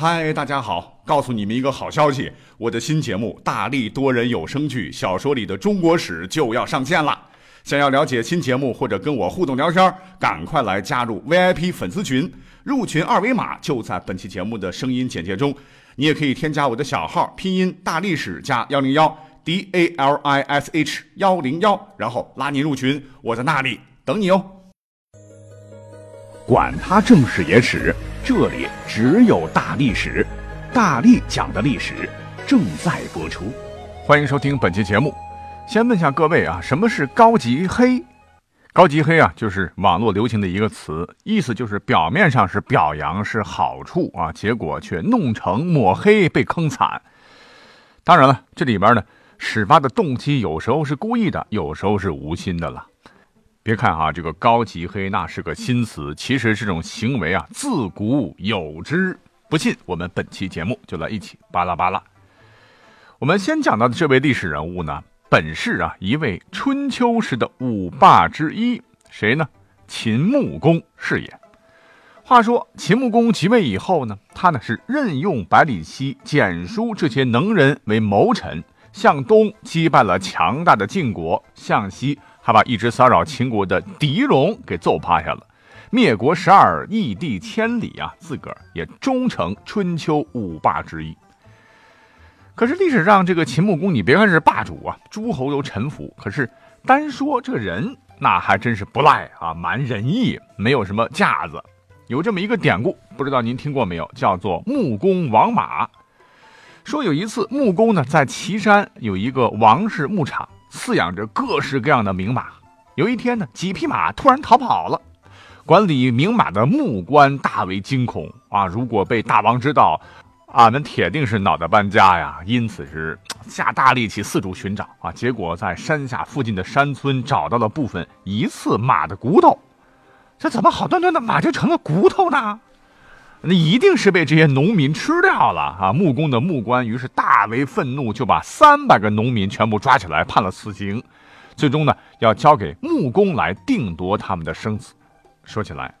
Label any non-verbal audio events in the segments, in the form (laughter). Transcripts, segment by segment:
嗨，大家好！告诉你们一个好消息，我的新节目《大力多人有声剧小说里的中国史》就要上线了。想要了解新节目或者跟我互动聊天，赶快来加入 VIP 粉丝群，入群二维码就在本期节目的声音简介中。你也可以添加我的小号，拼音大历史加幺零幺 D A L I S H 幺零幺，然后拉你入群，我在那里等你哦。管他正史野史，这里只有大历史，大力讲的历史正在播出，欢迎收听本期节目。先问下各位啊，什么是高级黑？高级黑啊，就是网络流行的一个词，意思就是表面上是表扬是好处啊，结果却弄成抹黑被坑惨。当然了，这里边呢，始发的动机有时候是故意的，有时候是无心的了。别看啊，这个高级黑那是个新词，其实这种行为啊，自古有之。不信，我们本期节目就来一起巴拉巴拉。我们先讲到的这位历史人物呢。本是啊一位春秋时的五霸之一，谁呢？秦穆公是也。话说秦穆公即位以后呢，他呢是任用百里奚、蹇叔这些能人为谋臣，向东击败了强大的晋国，向西还把一直骚扰秦国的狄戎给揍趴下了，灭国十二，异地千里啊，自个儿也终成春秋五霸之一。可是历史上这个秦穆公，你别看是霸主啊，诸侯都臣服。可是单说这个人，那还真是不赖啊，蛮仁义，没有什么架子。有这么一个典故，不知道您听过没有？叫做穆公王马。说有一次，穆公呢在岐山有一个王氏牧场，饲养着各式各样的名马。有一天呢，几匹马突然逃跑了，管理名马的牧官大为惊恐啊！如果被大王知道，俺们铁定是脑袋搬家呀，因此是 (tsk) 下大力气四处寻找啊。结果在山下附近的山村找到了部分疑似马的骨头，这怎么好端端的马就成了骨头呢？那一定是被这些农民吃掉了啊！木工的木官于是大为愤怒，就把三百个农民全部抓起来判了死刑，最终呢要交给木工来定夺他们的生死。说起来，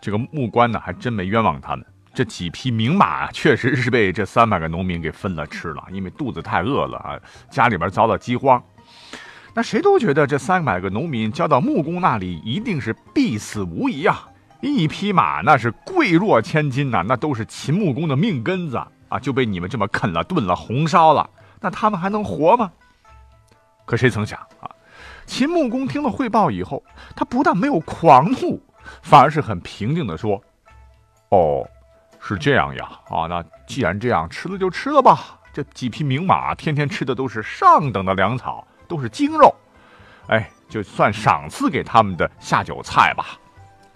这个木官呢还真没冤枉他们。这几匹名马确实是被这三百个农民给分了吃了，因为肚子太饿了啊，家里边遭到饥荒。那谁都觉得这三百个农民交到木工那里一定是必死无疑啊！一匹马那是贵若千金呐，那都是秦穆公的命根子啊，就被你们这么啃了、炖了、红烧了，那他们还能活吗？可谁曾想啊，秦穆公听了汇报以后，他不但没有狂怒，反而是很平静的说：“哦。”是这样呀，啊，那既然这样，吃了就吃了吧。这几匹名马天天吃的都是上等的粮草，都是精肉，哎，就算赏赐给他们的下酒菜吧。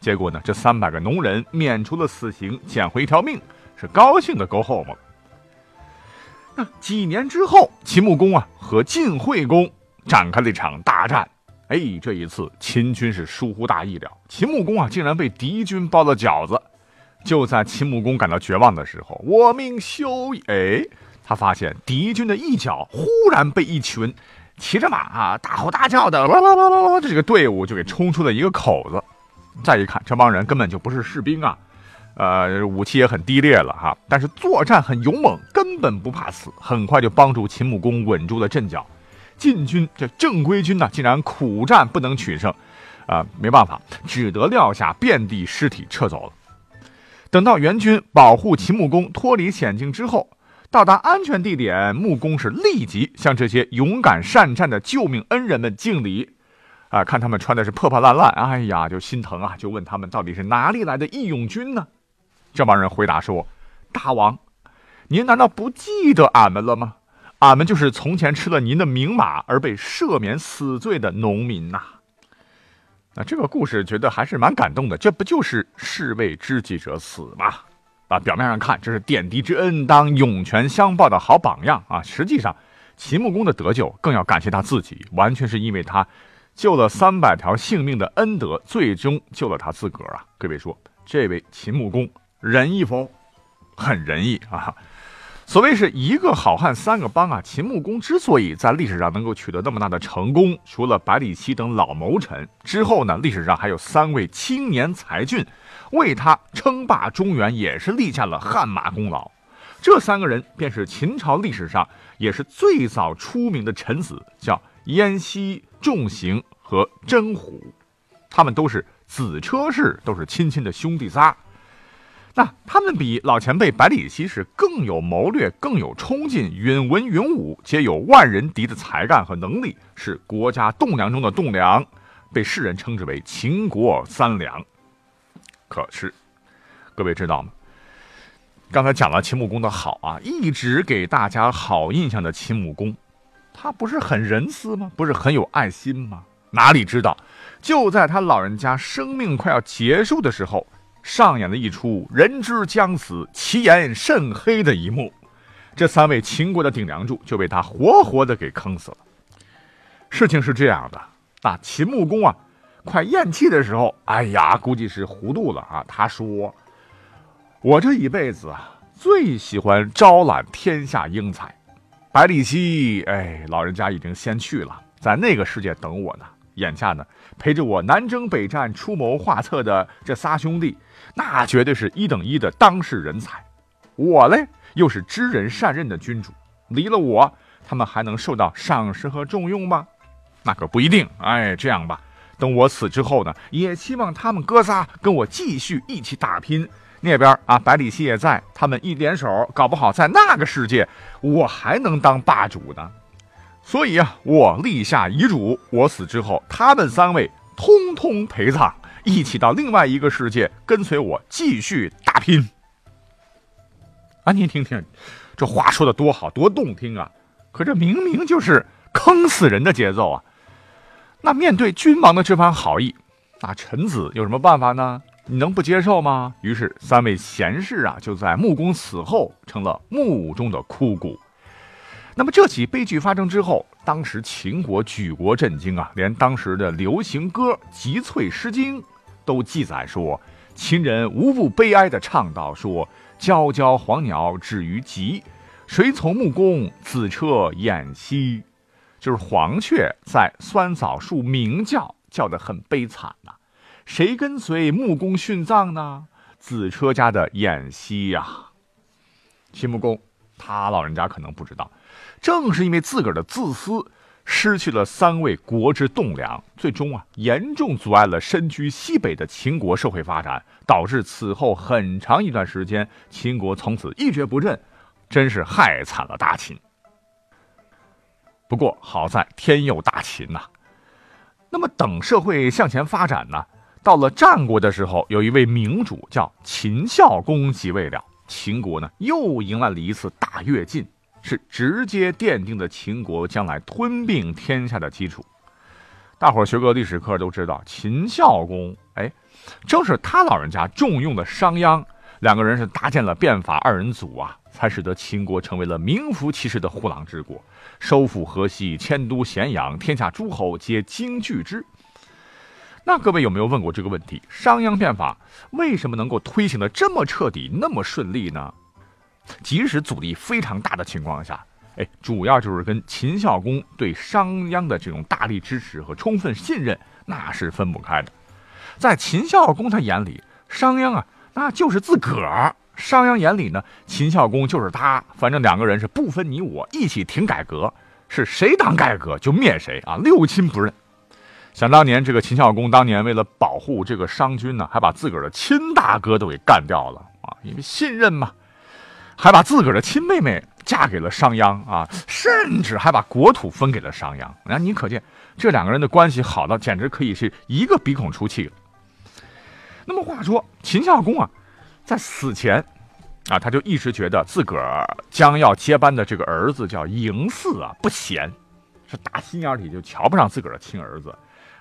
结果呢，这三百个农人免除了死刑，捡回一条命，是高兴的够后嘛。那几年之后，秦穆公啊和晋惠公展开了一场大战。哎，这一次秦军是疏忽大意了，秦穆公啊竟然被敌军包了饺子。就在秦穆公感到绝望的时候，我命休矣！哎，他发现敌军的一角忽然被一群骑着马啊、大吼大叫的哇哇哇哇哇这个队伍就给冲出了一个口子。再一看，这帮人根本就不是士兵啊，呃，武器也很低劣了哈，但是作战很勇猛，根本不怕死，很快就帮助秦穆公稳住了阵脚。晋军这正规军呢，竟然苦战不能取胜，啊，没办法，只得撂下遍地尸体撤走了。等到援军保护秦穆公脱离险境之后，到达安全地点，穆公是立即向这些勇敢善战的救命恩人们敬礼。啊，看他们穿的是破破烂烂，哎呀，就心疼啊，就问他们到底是哪里来的义勇军呢？这帮人回答说：“大王，您难道不记得俺们了吗？俺们就是从前吃了您的名马而被赦免死罪的农民呐。”那这个故事觉得还是蛮感动的，这不就是士为知己者死吗？啊，表面上看这是点滴之恩当涌泉相报的好榜样啊，实际上秦穆公的得救更要感谢他自己，完全是因为他救了三百条性命的恩德，最终救了他自个儿啊！各位说，这位秦穆公仁义否？很仁义啊。所谓是一个好汉三个帮啊！秦穆公之所以在历史上能够取得那么大的成功，除了百里奚等老谋臣之后呢，历史上还有三位青年才俊为他称霸中原也是立下了汗马功劳。这三个人便是秦朝历史上也是最早出名的臣子，叫燕西、仲行和真虎，他们都是子车氏，都是亲亲的兄弟仨。那他们比老前辈百里奚是更有谋略，更有冲劲，允文允武，皆有万人敌的才干和能力，是国家栋梁中的栋梁，被世人称之为秦国三良。可是，各位知道吗？刚才讲了秦穆公的好啊，一直给大家好印象的秦穆公，他不是很仁慈吗？不是很有爱心吗？哪里知道，就在他老人家生命快要结束的时候。上演了一出人之将死，其言甚黑的一幕，这三位秦国的顶梁柱就被他活活的给坑死了。事情是这样的，那秦穆公啊，快咽气的时候，哎呀，估计是糊涂了啊。他说：“我这一辈子啊，最喜欢招揽天下英才。百里奚，哎，老人家已经先去了，在那个世界等我呢。眼下呢，陪着我南征北战、出谋划策的这仨兄弟。”那绝对是一等一的当世人才，我嘞又是知人善任的君主，离了我，他们还能受到赏识和重用吗？那可不一定。哎，这样吧，等我死之后呢，也希望他们哥仨跟我继续一起打拼。那边啊，百里奚也在，他们一联手，搞不好在那个世界，我还能当霸主呢。所以啊，我立下遗嘱，我死之后，他们三位通通陪葬。一起到另外一个世界，跟随我继续打拼。啊，您听听，这话说的多好，多动听啊！可这明明就是坑死人的节奏啊！那面对君王的这番好意，那臣子有什么办法呢？你能不接受吗？于是三位贤士啊，就在穆公死后成了墓中的枯骨。那么这起悲剧发生之后，当时秦国举国震惊啊，连当时的流行歌《集萃诗经》都记载说，秦人无不悲哀地唱道：“说皎皎黄鸟止于棘，谁从穆公子车偃息？”就是黄雀在酸枣树鸣叫，叫得很悲惨呐。谁跟随穆公殉葬呢？子车家的偃息呀。秦穆公他老人家可能不知道。正是因为自个儿的自私，失去了三位国之栋梁，最终啊，严重阻碍了身居西北的秦国社会发展，导致此后很长一段时间，秦国从此一蹶不振，真是害惨了大秦。不过好在天佑大秦呐。那么等社会向前发展呢，到了战国的时候，有一位明主叫秦孝公即位了，秦国呢又迎来了一次大跃进。是直接奠定了秦国将来吞并天下的基础。大伙儿学过历史课都知道，秦孝公，哎，正是他老人家重用的商鞅，两个人是搭建了变法二人组啊，才使得秦国成为了名副其实的护狼之国，收复河西，迁都咸阳，天下诸侯皆惊惧之。那各位有没有问过这个问题？商鞅变法为什么能够推行的这么彻底，那么顺利呢？即使阻力非常大的情况下，哎，主要就是跟秦孝公对商鞅的这种大力支持和充分信任，那是分不开的。在秦孝公他眼里，商鞅啊，那就是自个儿；商鞅眼里呢，秦孝公就是他。反正两个人是不分你我，一起挺改革，是谁当改革就灭谁啊，六亲不认。想当年，这个秦孝公当年为了保护这个商君呢，还把自个儿的亲大哥都给干掉了啊，因为信任嘛。还把自个儿的亲妹妹嫁给了商鞅啊，甚至还把国土分给了商鞅。那你可见这两个人的关系好到简直可以是一个鼻孔出气。那么话说秦孝公啊，在死前啊，他就一直觉得自个儿将要接班的这个儿子叫嬴驷啊不贤，是打心眼里就瞧不上自个儿的亲儿子，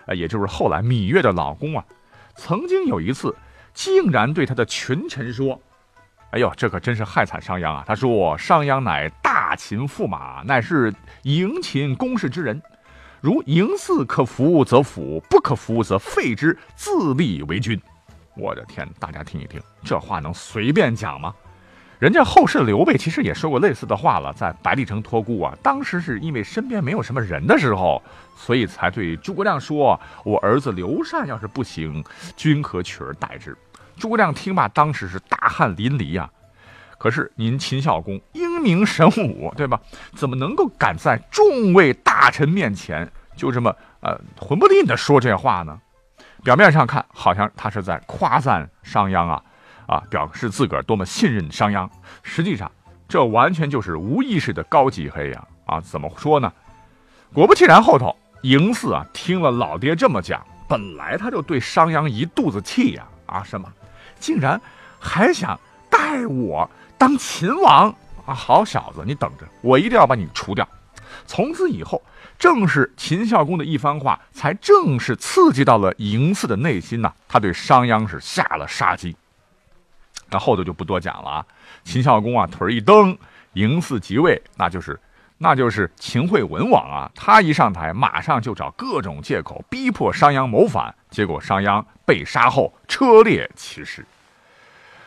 啊，也就是后来芈月的老公啊。曾经有一次，竟然对他的群臣说。哎呦，这可真是害惨商鞅啊！他说：“商鞅乃大秦驸马，乃是迎秦公事之人。如嬴驷可服则辅，不可服则废之，自立为君。”我的天，大家听一听，这话能随便讲吗？人家后世刘备其实也说过类似的话了，在白帝城托孤啊，当时是因为身边没有什么人的时候，所以才对诸葛亮说：“我儿子刘禅要是不行，君可取而代之。”诸葛亮听罢，当时是大汗淋漓啊。可是您秦孝公英明神武，对吧？怎么能够敢在众位大臣面前就这么呃混不吝的说这话呢？表面上看，好像他是在夸赞商鞅啊，啊，表示自个儿多么信任商鞅。实际上，这完全就是无意识的高级黑呀！啊，怎么说呢？果不其然，后头嬴驷啊，听了老爹这么讲，本来他就对商鞅一肚子气呀！啊，什么，竟然还想带我当秦王啊！好小子，你等着，我一定要把你除掉！从此以后，正是秦孝公的一番话，才正式刺激到了嬴驷的内心呐。他对商鞅是下了杀机。那后头就不多讲了啊。秦孝公啊，腿一蹬，嬴驷即位，那就是。那就是秦惠文王啊，他一上台，马上就找各种借口逼迫商鞅谋反，结果商鞅被杀后车裂其尸。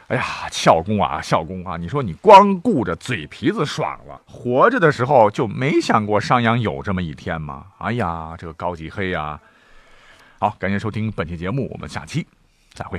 哎呀，孝公啊，孝公啊，你说你光顾着嘴皮子爽了，活着的时候就没想过商鞅有这么一天吗？哎呀，这个高级黑呀！好，感谢收听本期节目，我们下期再会。